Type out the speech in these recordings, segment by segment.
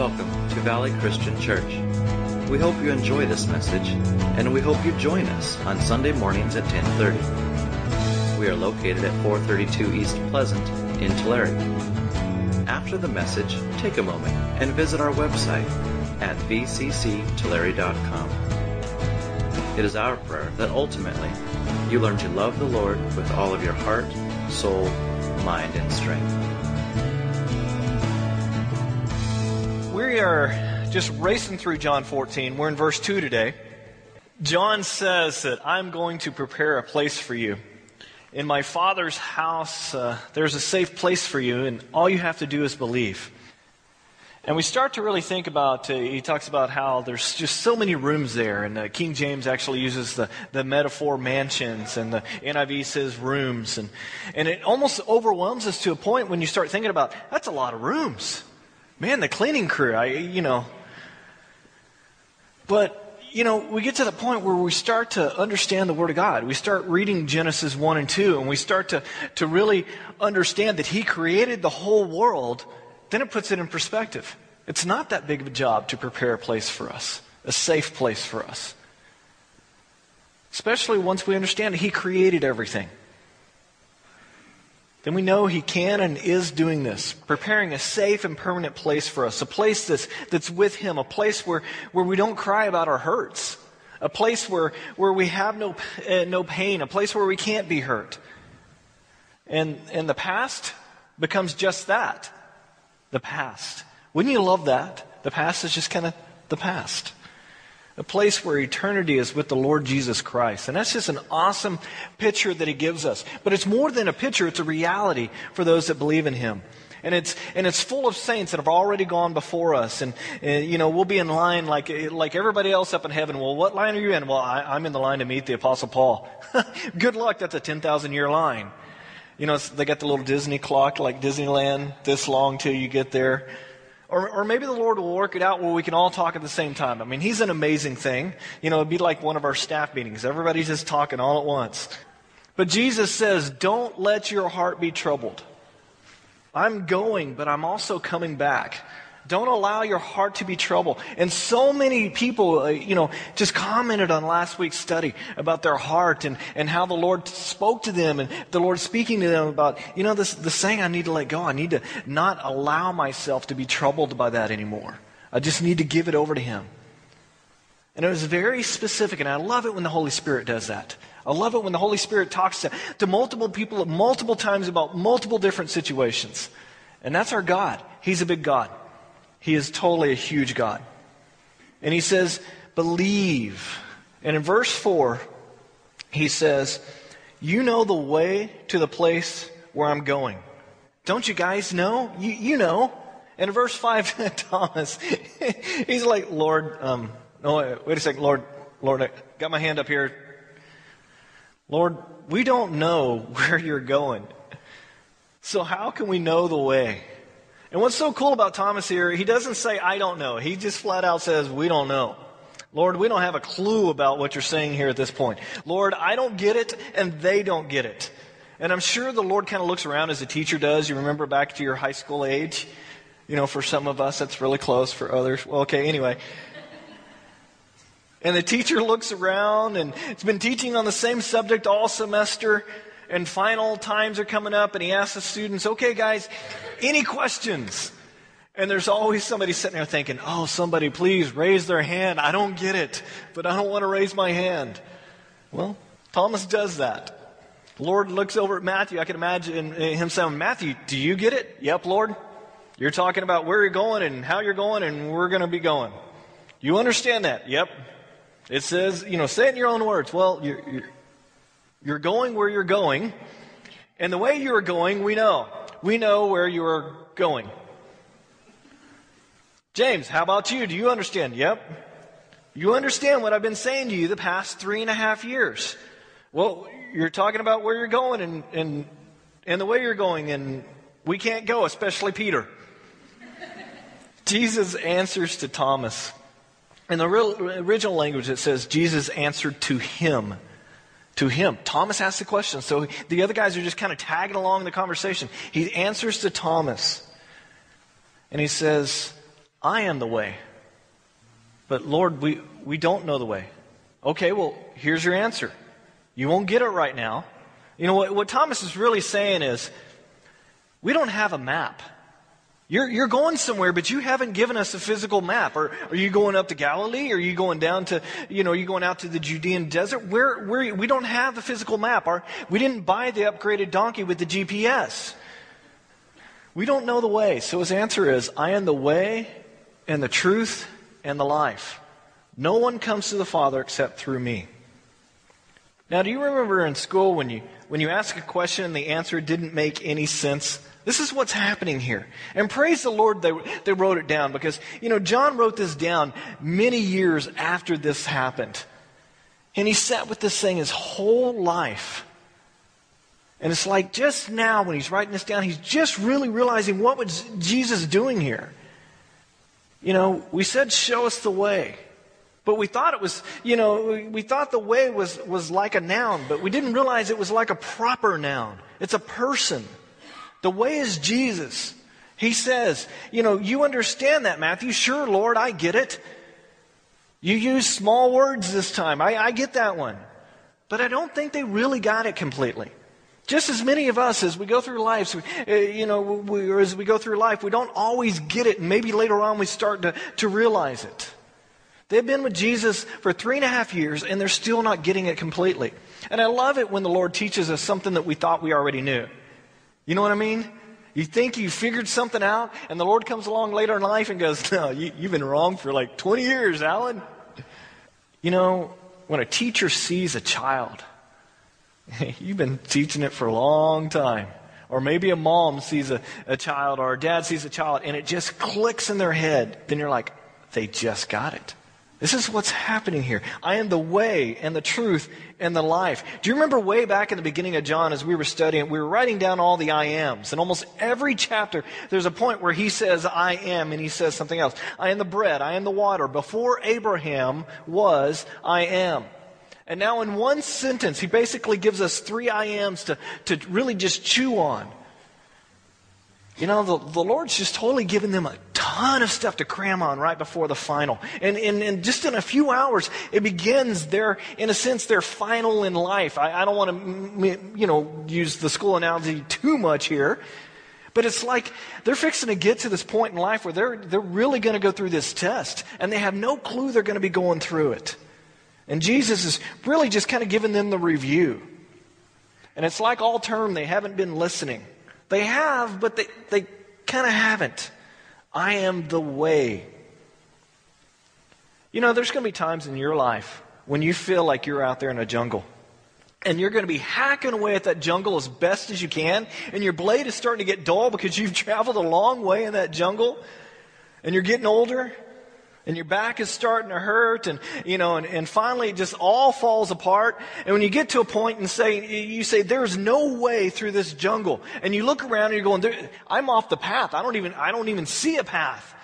Welcome to Valley Christian Church. We hope you enjoy this message, and we hope you join us on Sunday mornings at 10:30. We are located at 432 East Pleasant in Tulare. After the message, take a moment and visit our website at vcctulare.com. It is our prayer that ultimately you learn to love the Lord with all of your heart, soul, mind, and strength. We are just racing through John 14. We're in verse 2 today. John says that I'm going to prepare a place for you. In my Father's house, uh, there's a safe place for you, and all you have to do is believe. And we start to really think about, uh, he talks about how there's just so many rooms there. And uh, King James actually uses the, the metaphor mansions, and the NIV says rooms. And, and it almost overwhelms us to a point when you start thinking about, that's a lot of rooms. Man, the cleaning crew, I, you know. But, you know, we get to the point where we start to understand the Word of God. We start reading Genesis 1 and 2, and we start to, to really understand that He created the whole world. Then it puts it in perspective. It's not that big of a job to prepare a place for us, a safe place for us. Especially once we understand He created everything then we know He can and is doing this, preparing a safe and permanent place for us, a place that's, that's with Him, a place where, where we don't cry about our hurts, a place where, where we have no, uh, no pain, a place where we can't be hurt. And, and the past becomes just that the past. Wouldn't you love that? The past is just kind of the past a place where eternity is with the Lord Jesus Christ. And that's just an awesome picture that he gives us. But it's more than a picture, it's a reality for those that believe in him. And it's, and it's full of saints that have already gone before us. And, and, you know, we'll be in line like, like everybody else up in heaven. Well, what line are you in? Well, I, am in the line to meet the Apostle Paul. Good luck. That's a 10,000 year line. You know, they got the little Disney clock like Disneyland, this long till you get there. Or, or maybe the Lord will work it out where we can all talk at the same time. I mean, He's an amazing thing. You know, it'd be like one of our staff meetings. Everybody's just talking all at once. But Jesus says, don't let your heart be troubled. I'm going, but I'm also coming back. Don't allow your heart to be troubled. And so many people, uh, you know, just commented on last week's study about their heart and, and how the Lord spoke to them and the Lord speaking to them about, you know, this, the saying I need to let go. I need to not allow myself to be troubled by that anymore. I just need to give it over to Him. And it was very specific, and I love it when the Holy Spirit does that. I love it when the Holy Spirit talks to, to multiple people multiple times about multiple different situations. And that's our God. He's a big God. He is totally a huge God. And he says, believe. And in verse 4, he says, You know the way to the place where I'm going. Don't you guys know? You, you know. And in verse 5, Thomas, he's like, Lord, um, no, wait a second, Lord, Lord, I got my hand up here. Lord, we don't know where you're going. So how can we know the way? And what's so cool about Thomas here, he doesn't say, I don't know. He just flat out says, we don't know. Lord, we don't have a clue about what you're saying here at this point. Lord, I don't get it, and they don't get it. And I'm sure the Lord kind of looks around as a teacher does. You remember back to your high school age? You know, for some of us, that's really close. For others, well, okay, anyway. And the teacher looks around and it's been teaching on the same subject all semester and final times are coming up, and he asks the students, okay, guys, any questions? And there's always somebody sitting there thinking, oh, somebody please raise their hand. I don't get it, but I don't want to raise my hand. Well, Thomas does that. The Lord looks over at Matthew. I can imagine him saying, Matthew, do you get it? Yep, Lord. You're talking about where you're going and how you're going, and we're going to be going. You understand that? Yep. It says, you know, say it in your own words. Well, you're, you're you're going where you're going, and the way you're going, we know. We know where you're going. James, how about you? Do you understand? Yep. You understand what I've been saying to you the past three and a half years. Well, you're talking about where you're going and, and, and the way you're going, and we can't go, especially Peter. Jesus answers to Thomas. In the real, original language, it says Jesus answered to him to him. Thomas asks the question, so the other guys are just kind of tagging along the conversation. He answers to Thomas, and he says, I am the way. But Lord, we, we don't know the way. Okay, well, here's your answer. You won't get it right now. You know, what, what Thomas is really saying is, we don't have a map. You're, you're going somewhere, but you haven't given us a physical map. Or are you going up to Galilee? Are you going down to, you know, are you going out to the Judean desert? Where, where, we don't have a physical map. Our, we didn't buy the upgraded donkey with the GPS. We don't know the way. So his answer is, I am the way and the truth and the life. No one comes to the Father except through me. Now, do you remember in school when you, when you ask a question and the answer didn't make any sense? This is what's happening here. And praise the Lord they, they wrote it down because, you know, John wrote this down many years after this happened. And he sat with this thing his whole life. And it's like just now when he's writing this down, he's just really realizing what was Jesus doing here. You know, we said, show us the way. But we thought it was, you know, we thought the way was, was like a noun, but we didn't realize it was like a proper noun. It's a person. The way is Jesus. He says, you know, you understand that, Matthew. Sure, Lord, I get it. You use small words this time. I, I get that one. But I don't think they really got it completely. Just as many of us, as we go through life, uh, you know, we, as we go through life, we don't always get it, and maybe later on we start to, to realize it. They've been with Jesus for three and a half years, and they're still not getting it completely. And I love it when the Lord teaches us something that we thought we already knew. You know what I mean? You think you figured something out, and the Lord comes along later in life and goes, No, you, have been wrong for like 20 years, Alan. You know, when a teacher sees a child, you've been teaching it for a long time. Or maybe a mom sees a, a child, or a dad sees a child, and it just clicks in their head. Then you're like, They just got it. This is what's happening here. I am the way and the truth and the life. Do you remember way back in the beginning of John as we were studying, we were writing down all the I ams. And almost every chapter, there's a point where he says, I am, and he says something else. I am the bread. I am the water. Before Abraham was, I am. And now in one sentence, he basically gives us three I ams to, to really just chew on. You know, the, the Lord's just totally given them a ton of stuff to cram on right before the final. And, and, and just in a few hours, it begins their, in a sense, their final in life. I, I don't want to, you know, use the school analogy too much here. But it's like they're fixing to get to this point in life where they're, they're really going to go through this test, and they have no clue they're going to be going through it. And Jesus is really just kind of giving them the review. And it's like all term, they haven't been listening. They have, but they, they kind of haven't. I am the way. You know, there's going to be times in your life when you feel like you're out there in a jungle. And you're going to be hacking away at that jungle as best as you can. And your blade is starting to get dull because you've traveled a long way in that jungle. And you're getting older and your back is starting to hurt and you know and, and finally it just all falls apart. And when you get to a point and say you say there's no way through this jungle and you look around and you're going i'm off the path. I don't even i don't even see a path.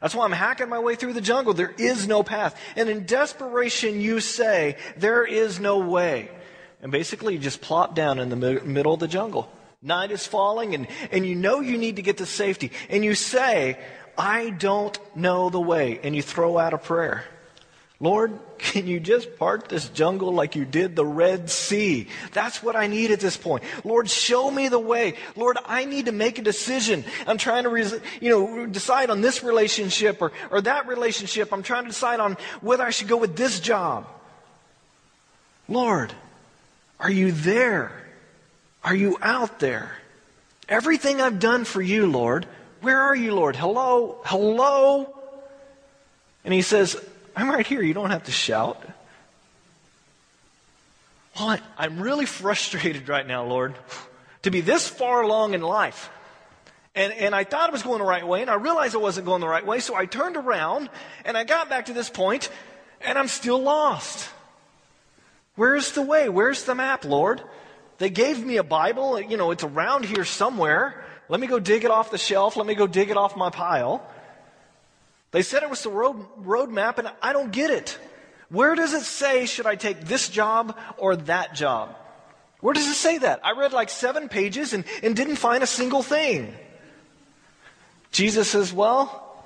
That's why i'm hacking my way through the jungle. There is no path. And in desperation you say there is no way. And basically you just plop down in the middle of the jungle. Night is falling and, and you know you need to get to safety. And you say I don't know the way, and you throw out a prayer. Lord, can you just part this jungle like you did the Red Sea? That's what I need at this point. Lord, show me the way. Lord, I need to make a decision. I'm trying to, you know, decide on this relationship or, or that relationship. I'm trying to decide on whether I should go with this job. Lord, are you there? Are you out there? Everything I've done for you, Lord, where are you, Lord? Hello? Hello? And he says, I'm right here. You don't have to shout. Well, I, am really frustrated right now, Lord, to be this far along in life. And, and I thought I was going the right way, and I realized I wasn't going the right way, so I turned around, and I got back to this point, and I'm still lost. Where's the way? Where's the map, Lord? They gave me a Bible, you know, it's around here somewhere. Let me go dig it off the shelf. Let me go dig it off my pile. They said it was the road, road map, and I don't get it. Where does it say, should I take this job or that job? Where does it say that? I read like seven pages and, and didn't find a single thing. Jesus says, Well,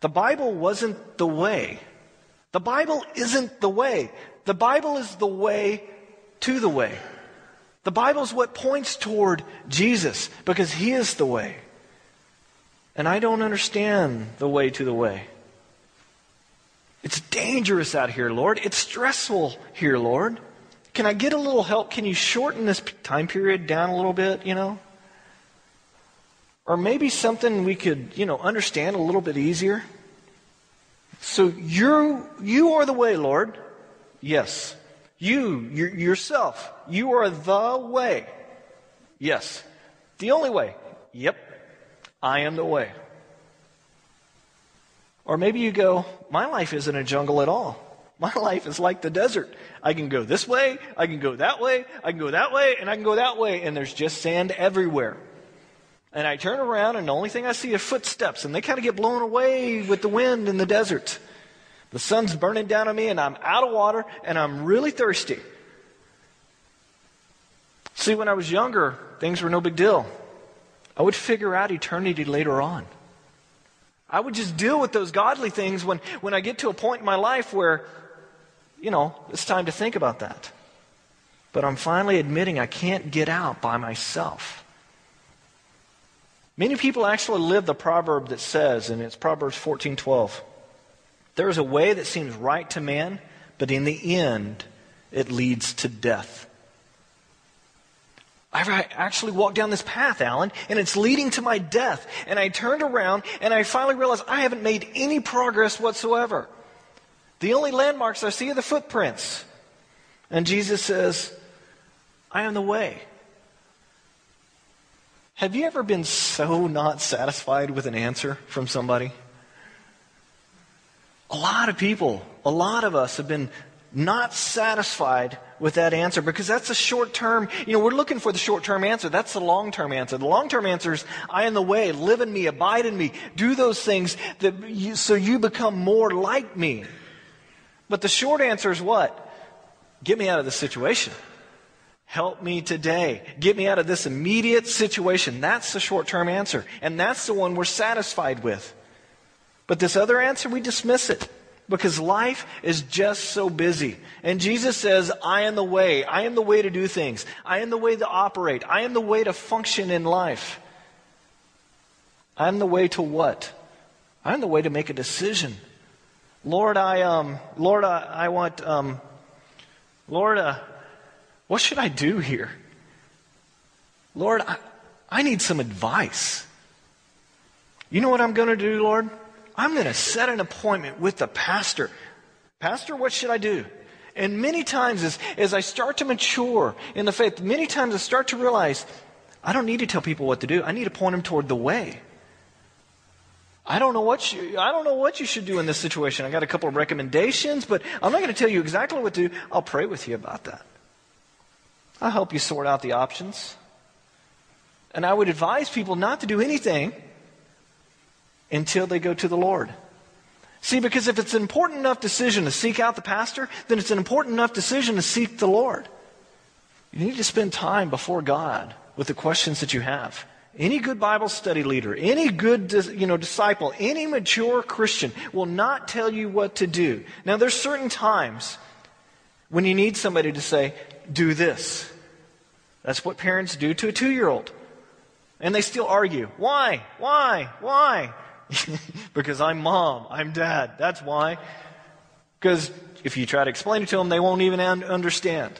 The Bible wasn't the way. The Bible isn't the way. The Bible is the way to the way. The Bible is what points toward Jesus because He is the way. And I don't understand the way to the way. It's dangerous out here, Lord. It's stressful here, Lord. Can I get a little help? Can you shorten this time period down a little bit, you know? Or maybe something we could, you know, understand a little bit easier? So you're you are the way, Lord. Yes. You, yourself, you are the way. Yes. The only way. Yep. I am the way. Or maybe you go, my life isn't a jungle at all. My life is like the desert. I can go this way, I can go that way, I can go that way, and I can go that way, and there's just sand everywhere. And I turn around, and the only thing I see are footsteps, and they kind of get blown away with the wind in the desert. The sun's burning down on me, and I'm out of water, and I'm really thirsty. See, when I was younger, things were no big deal. I would figure out eternity later on. I would just deal with those godly things when, when I get to a point in my life where, you know, it's time to think about that. But I'm finally admitting I can't get out by myself. Many people actually live the proverb that says, and it's Proverbs 14:12, there is a way that seems right to man, but in the end it leads to death. I actually walked down this path, Alan, and it's leading to my death. And I turned around and I finally realized I haven't made any progress whatsoever. The only landmarks I see are the footprints. And Jesus says, I am the way. Have you ever been so not satisfied with an answer from somebody? A lot of people, a lot of us have been not satisfied with that answer because that's a short term, you know, we're looking for the short term answer. That's the long term answer. The long term answer is, I am the way, live in me, abide in me, do those things that you, so you become more like me. But the short answer is what? Get me out of this situation. Help me today. Get me out of this immediate situation. That's the short term answer. And that's the one we're satisfied with. But this other answer, we dismiss it because life is just so busy. And Jesus says, I am the way. I am the way to do things. I am the way to operate. I am the way to function in life. I am the way to what? I am the way to make a decision. Lord, I um, Lord, I, I want um, Lord, uh, what should I do here? Lord, I, I need some advice. You know what I'm going to do, Lord? I'm going to set an appointment with the pastor. Pastor, what should I do? And many times, as, as I start to mature in the faith, many times I start to realize I don't need to tell people what to do. I need to point them toward the way. I don't know what you, I don't know what you should do in this situation. I got a couple of recommendations, but I'm not going to tell you exactly what to do. I'll pray with you about that. I'll help you sort out the options. And I would advise people not to do anything until they go to the Lord. See, because if it's an important enough decision to seek out the pastor, then it's an important enough decision to seek the Lord. You need to spend time before God with the questions that you have. Any good Bible study leader, any good you know, disciple, any mature Christian will not tell you what to do. Now, there's certain times when you need somebody to say, do this. That's what parents do to a two year old. And they still argue. Why? Why? Why? because I'm mom, I'm dad. That's why. Because if you try to explain it to them, they won't even understand.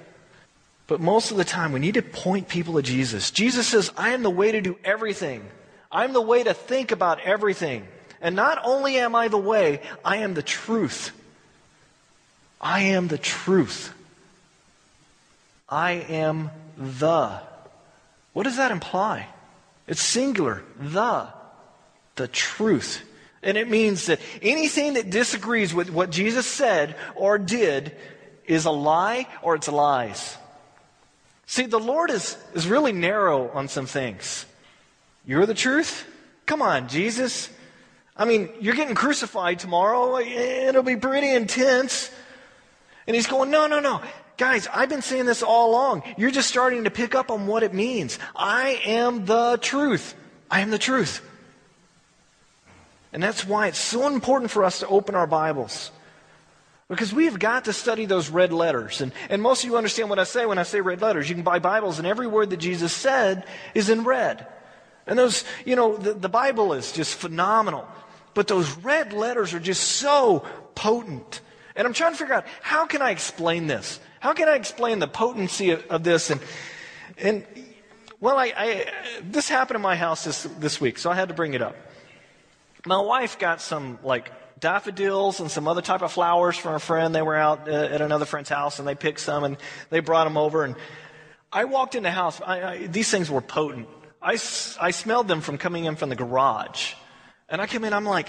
But most of the time, we need to point people to Jesus. Jesus says, I am the way to do everything. I'm the way to think about everything. And not only am I the way, I am the truth. I am the truth. I am the. What does that imply? It's singular, the the truth. And it means that anything that disagrees with what Jesus said or did is a lie or it's lies. See, the Lord is, is really narrow on some things. You're the truth? Come on, Jesus. I mean, you're getting crucified tomorrow. It'll be pretty intense. And he's going, no, no, no. Guys, I've been saying this all along. You're just starting to pick up on what it means. I am the truth. I am the truth. And that's why it's so important for us to open our Bibles. Because we've got to study those red letters. And, and most of you understand what I say when I say red letters. You can buy Bibles, and every word that Jesus said is in red. And those, you know, the, the Bible is just phenomenal. But those red letters are just so potent. And I'm trying to figure out how can I explain this? How can I explain the potency of, of this? And, and well, I, I, this happened in my house this, this week, so I had to bring it up. My wife got some like daffodils and some other type of flowers from a friend. They were out uh, at another friend's house and they picked some and they brought them over. And I walked in the house. I, I, these things were potent. I, I smelled them from coming in from the garage. And I came in, I'm like,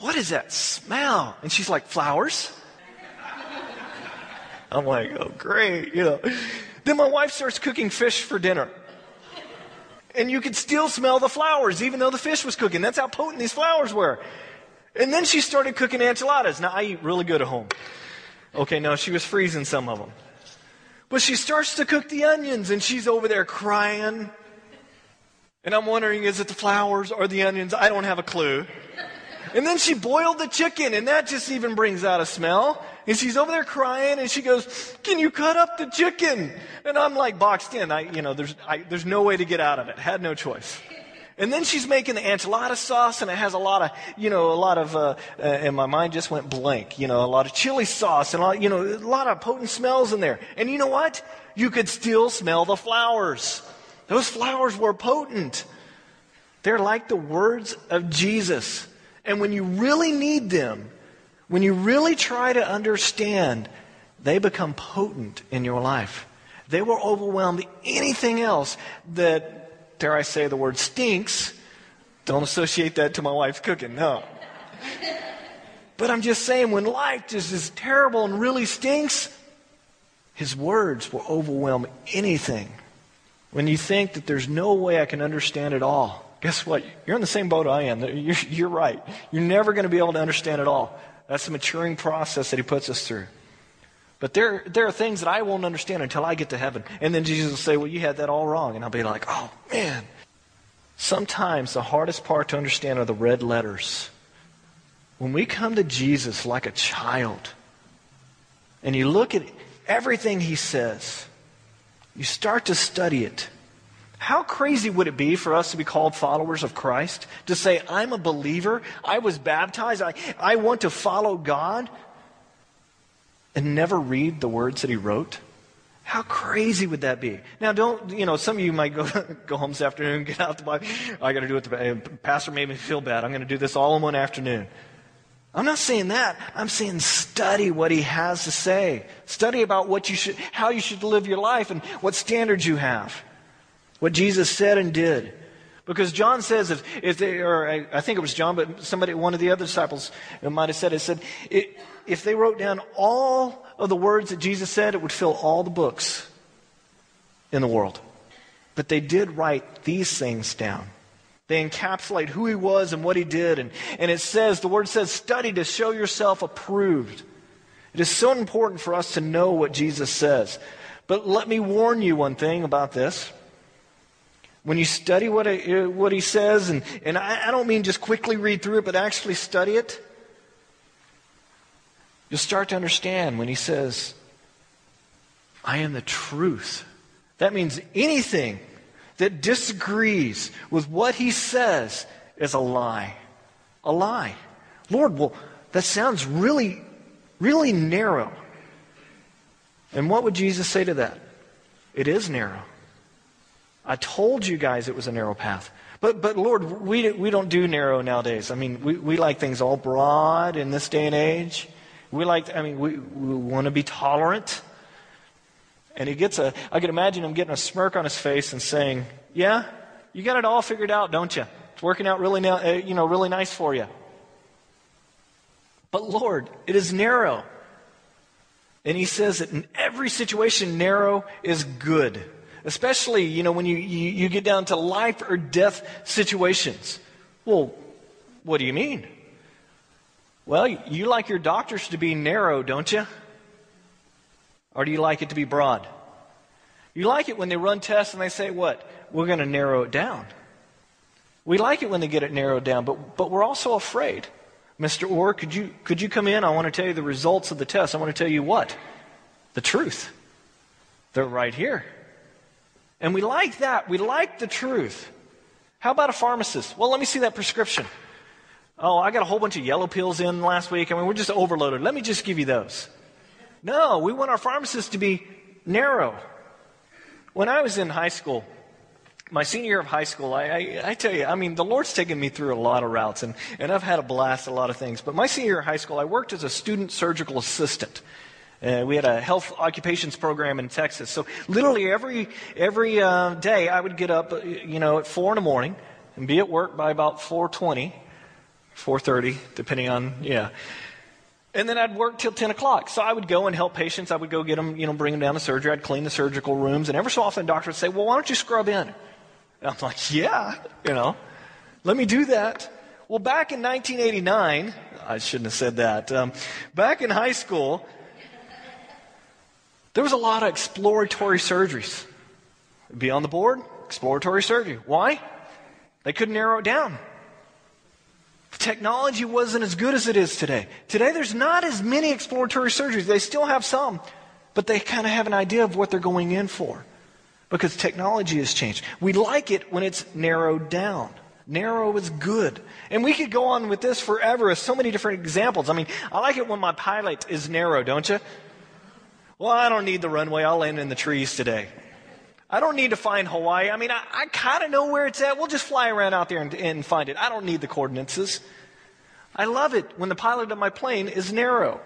what is that smell? And she's like, flowers? I'm like, oh, great, you know. Then my wife starts cooking fish for dinner. And you could still smell the flowers, even though the fish was cooking. That's how potent these flowers were. And then she started cooking enchiladas. Now, I eat really good at home. Okay, no, she was freezing some of them. But she starts to cook the onions, and she's over there crying. And I'm wondering, is it the flowers or the onions? I don't have a clue. And then she boiled the chicken, and that just even brings out a smell. And she's over there crying, and she goes, "Can you cut up the chicken?" And I'm like boxed in. I, you know, there's, I, there's no way to get out of it. Had no choice. And then she's making the enchilada sauce, and it has a lot of, you know, a lot of, uh, uh, and my mind just went blank. You know, a lot of chili sauce and a lot, you know, a lot of potent smells in there. And you know what? You could still smell the flowers. Those flowers were potent. They're like the words of Jesus. And when you really need them, when you really try to understand, they become potent in your life. They will overwhelm anything else that, dare I say the word stinks. Don't associate that to my wife's cooking, no. but I'm just saying, when life just is terrible and really stinks, his words will overwhelm anything. When you think that there's no way I can understand it all, guess what? You're in the same boat I am. You're, you're right. You're never going to be able to understand it all. That's the maturing process that he puts us through. But there, there are things that I won't understand until I get to heaven. And then Jesus will say, Well, you had that all wrong. And I'll be like, Oh, man. Sometimes the hardest part to understand are the red letters. When we come to Jesus like a child, and you look at everything he says, you start to study it. How crazy would it be for us to be called followers of Christ? To say, I'm a believer, I was baptized, I, I want to follow God, and never read the words that he wrote? How crazy would that be? Now, don't, you know, some of you might go, go home this afternoon, get out the Bible. I got to do it. The pastor made me feel bad. I'm going to do this all in one afternoon. I'm not saying that. I'm saying study what he has to say. Study about what you should, how you should live your life and what standards you have. What Jesus said and did. Because John says, if, if they, or I, I think it was John, but somebody, one of the other disciples might have said it, said, it, if they wrote down all of the words that Jesus said, it would fill all the books in the world. But they did write these things down. They encapsulate who he was and what he did. And, and it says, the word says, study to show yourself approved. It is so important for us to know what Jesus says. But let me warn you one thing about this. When you study what, he, uh, what he says, and, and I, I don't mean just quickly read through it, but actually study it, you'll start to understand when he says, I am the truth. That means anything that disagrees with what he says is a lie. A lie. Lord, well, that sounds really, really narrow. And what would Jesus say to that? It is narrow. I told you guys it was a narrow path. But, but Lord, we, we don't do narrow nowadays. I mean, we, we like things all broad in this day and age. We like, I mean, we, we want to be tolerant. And he gets a, I can imagine him getting a smirk on his face and saying, Yeah, you got it all figured out, don't you? It's working out really, uh, you know, really nice for you. But Lord, it is narrow. And he says that in every situation, narrow is good. Especially, you know, when you, you, you get down to life or death situations. Well, what do you mean? Well, you like your doctors to be narrow, don't you? Or do you like it to be broad? You like it when they run tests and they say, what? We're going to narrow it down. We like it when they get it narrowed down, but, but we're also afraid. Mr. Orr, could you, could you come in? I want to tell you the results of the test. I want to tell you what? The truth. They're right here. And we like that. We like the truth. How about a pharmacist? Well, let me see that prescription. Oh, I got a whole bunch of yellow pills in last week. I mean, we're just overloaded. Let me just give you those. No, we want our pharmacists to be narrow. When I was in high school, my senior year of high school, I, I, I, tell you, I mean, the Lord's taken me through a lot of routes, and, and I've had a blast, a lot of things. But my senior year of high school, I worked as a student surgical assistant. Uh, we had a health occupations program in Texas. So literally every, every uh, day, I would get up, uh, you know, at 4 in the morning and be at work by about 4.20, 4.30, depending on, yeah. And then I'd work till 10 o'clock. So I would go and help patients. I would go get them, you know, bring them down to surgery. I'd clean the surgical rooms. And ever so often, the doctor would say, well, why don't you scrub in? And I'm like, yeah, you know, let me do that. Well, back in 1989, I shouldn't have said that. Um, back in high school, there was a lot of exploratory surgeries. Be on the board, exploratory surgery. Why? They couldn't narrow it down. Technology wasn't as good as it is today. Today, there's not as many exploratory surgeries. They still have some, but they kind of have an idea of what they're going in for because technology has changed. We like it when it's narrowed down. Narrow is good. And we could go on with this forever with so many different examples. I mean, I like it when my pilot is narrow, don't you? Well, I don't need the runway. I'll land in the trees today. I don't need to find Hawaii. I mean, I, I kind of know where it's at. We'll just fly around out there and, and find it. I don't need the coordinates. I love it when the pilot of my plane is narrow.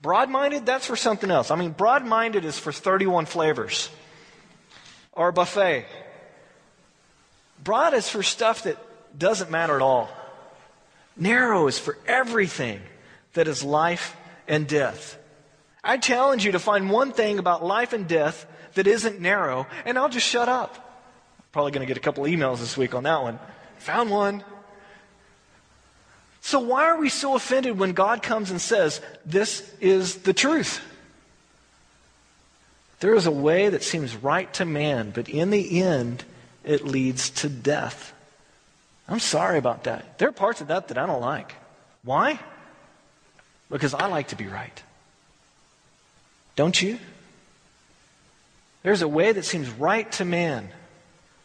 Broad minded, that's for something else. I mean, broad minded is for 31 flavors or a buffet. Broad is for stuff that doesn't matter at all. Narrow is for everything that is life and death. I challenge you to find one thing about life and death that isn't narrow, and I'll just shut up. Probably going to get a couple emails this week on that one. Found one. So, why are we so offended when God comes and says, This is the truth? There is a way that seems right to man, but in the end, it leads to death. I'm sorry about that. There are parts of that that I don't like. Why? Because I like to be right. Don't you? There's a way that seems right to man,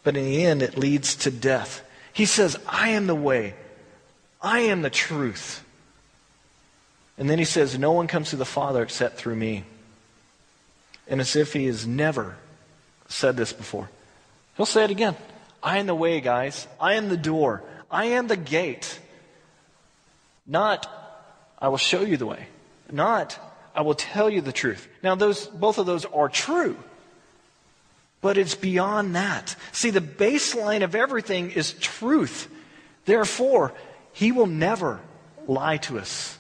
but in the end, it leads to death. He says, I am the way, I am the truth. And then he says, No one comes to the Father except through me. And as if he has never said this before, he'll say it again. I am the way, guys. I am the door. I am the gate. Not, I will show you the way. Not, I will tell you the truth. Now, those, both of those are true. But it's beyond that. See, the baseline of everything is truth. Therefore, he will never lie to us.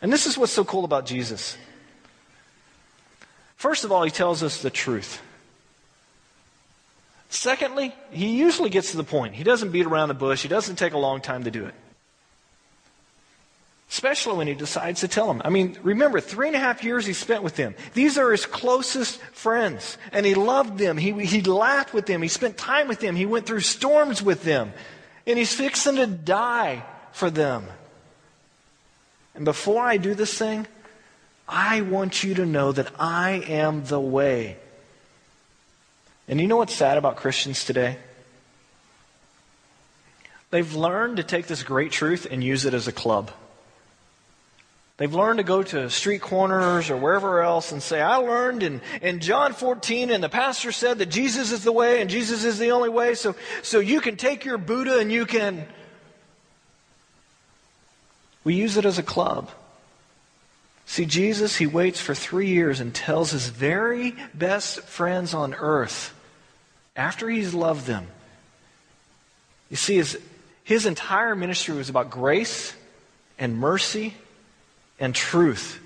And this is what's so cool about Jesus. First of all, he tells us the truth. Secondly, he usually gets to the point. He doesn't beat around the bush, he doesn't take a long time to do it especially when he decides to tell them. I mean, remember, three and a half years he spent with them. These are his closest friends, and he loved them. He, he laughed with them. He spent time with them. He went through storms with them, and he's fixing to die for them. And before I do this thing, I want you to know that I am the way. And you know what's sad about Christians today? They've learned to take this great truth and use it as a club. They've learned to go to street corners or wherever else and say, I learned in, in John 14 and the pastor said that Jesus is the way and Jesus is the only way. So, so you can take your Buddha and you can. We use it as a club. See, Jesus, he waits for three years and tells his very best friends on earth, after he's loved them. You see, his, his entire ministry was about grace and mercy and truth.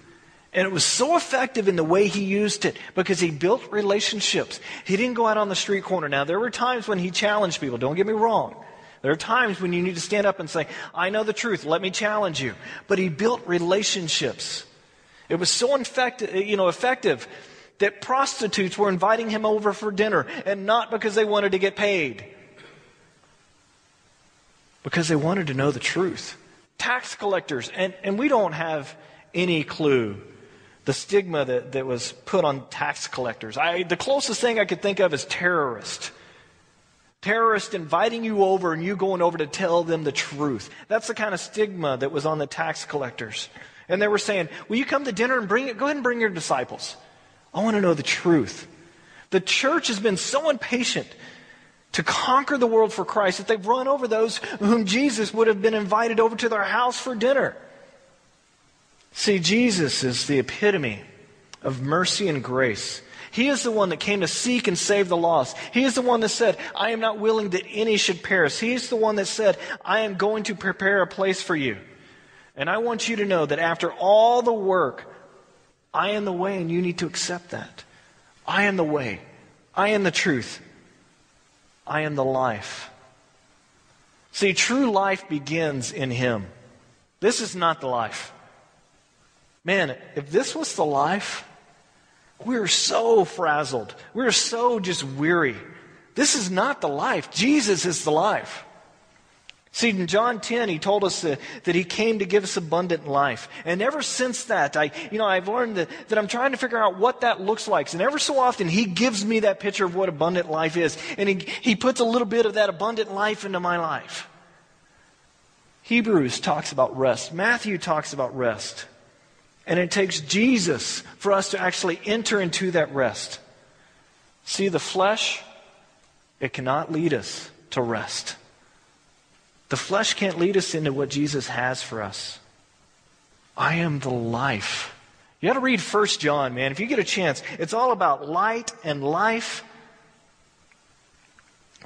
And it was so effective in the way he used it because he built relationships. He didn't go out on the street corner. Now, there were times when he challenged people. Don't get me wrong. There are times when you need to stand up and say, I know the truth. Let me challenge you. But he built relationships. It was so effective, you know, effective that prostitutes were inviting him over for dinner and not because they wanted to get paid. because they wanted to know the truth. Tax collectors, and, and we don't have any clue the stigma that, that was put on tax collectors. I, the closest thing I could think of is terrorist. Terrorist inviting you over and you going over to tell them the truth. That's the kind of stigma that was on the tax collectors. And they were saying, Will you come to dinner and bring it? Go ahead and bring your disciples. I want to know the truth. The church has been so impatient to conquer the world for Christ that they've run over those whom Jesus would have been invited over to their house for dinner. See, Jesus is the epitome of mercy and grace. He is the one that came to seek and save the lost. He is the one that said, I am not willing that any should perish. He is the one that said, I am going to prepare a place for you. And I want you to know that after all the work, I am the way, and you need to accept that. I am the way. I am the truth. I am the life. See, true life begins in Him. This is not the life. Man, if this was the life, we're so frazzled. We're so just weary. This is not the life. Jesus is the life. See, in John 10, he told us that, that, he came to give us abundant life. And ever since that, I, you know, I've learned that, that I'm trying to figure out what that looks like. And ever so often, he gives me that picture of what abundant life is. And he, he puts a little bit of that abundant life into my life. Hebrews talks about rest. Matthew talks about rest. And it takes Jesus for us to actually enter into that rest. See, the flesh, it cannot lead us to rest. The flesh can't lead us into what Jesus has for us. I am the life. You got to read First John, man. If you get a chance, it's all about light and life.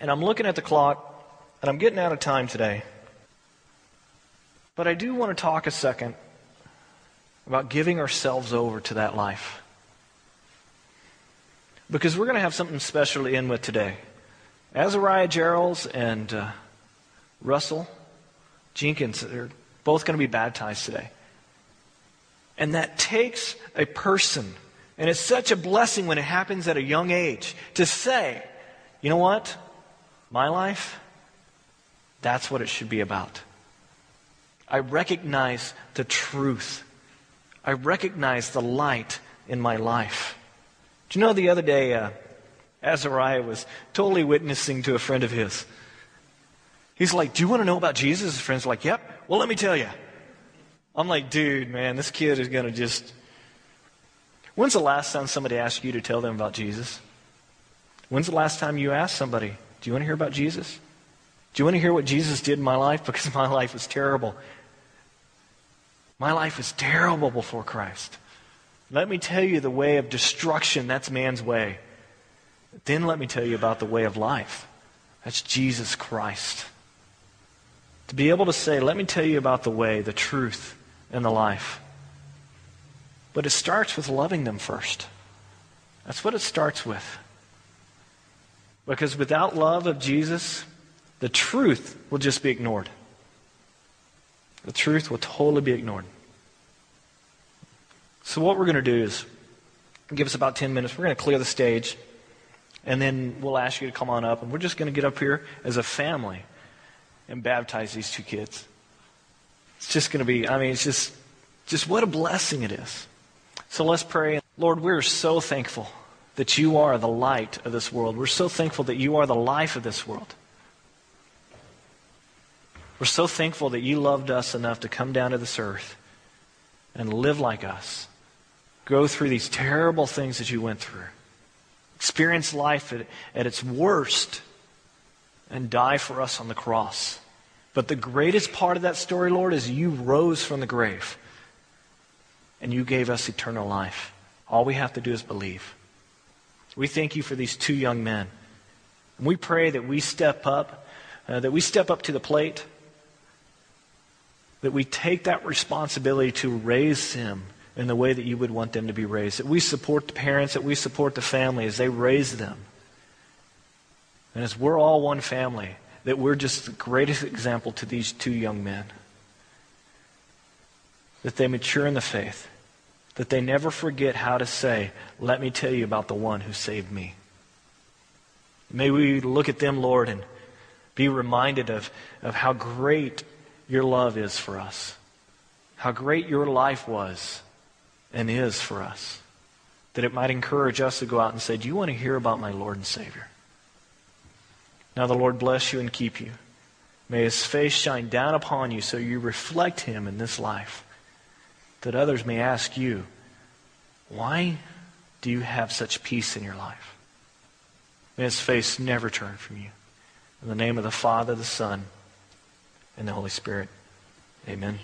And I'm looking at the clock, and I'm getting out of time today. But I do want to talk a second about giving ourselves over to that life. Because we're going to have something special to end with today. Azariah Gerald's and uh, Russell Jenkins, they're both going to be baptized today. And that takes a person, and it's such a blessing when it happens at a young age, to say, you know what? My life, that's what it should be about. I recognize the truth. I recognize the light in my life. Do you know the other day, uh, Azariah was totally witnessing to a friend of his. He's like, Do you want to know about Jesus? His friend's like, Yep. Well, let me tell you. I'm like, Dude, man, this kid is going to just. When's the last time somebody asked you to tell them about Jesus? When's the last time you asked somebody, Do you want to hear about Jesus? Do you want to hear what Jesus did in my life? Because my life was terrible. My life was terrible before Christ. Let me tell you the way of destruction. That's man's way. Then let me tell you about the way of life. That's Jesus Christ. To be able to say, let me tell you about the way, the truth, and the life. But it starts with loving them first. That's what it starts with. Because without love of Jesus, the truth will just be ignored. The truth will totally be ignored. So, what we're going to do is give us about 10 minutes. We're going to clear the stage, and then we'll ask you to come on up, and we're just going to get up here as a family and baptize these two kids. It's just going to be, I mean, it's just, just what a blessing it is. So let's pray. Lord, we're so thankful that you are the light of this world. We're so thankful that you are the life of this world. We're so thankful that you loved us enough to come down to this earth and live like us, go through these terrible things that you went through, experience life at, at its worst and die for us on the cross. But the greatest part of that story, Lord, is you rose from the grave and you gave us eternal life. All we have to do is believe. We thank you for these two young men. And we pray that we step up, uh, that we step up to the plate, that we take that responsibility to raise them in the way that you would want them to be raised, that we support the parents, that we support the family as they raise them. And as we're all one family, that we're just the greatest example to these two young men. That they mature in the faith. That they never forget how to say, Let me tell you about the one who saved me. May we look at them, Lord, and Be reminded of, of how great your love is for us, how great your life was and is for us. That it might encourage us to go out and say, Do you want to hear about my Lord and Savior? Now the Lord bless you and keep you. May his face shine down upon you so you reflect him in this life. That others may ask you, Why do you have such peace in your life? May his face never turn from you. In the name of the Father, the Son, and the Holy Spirit. Amen.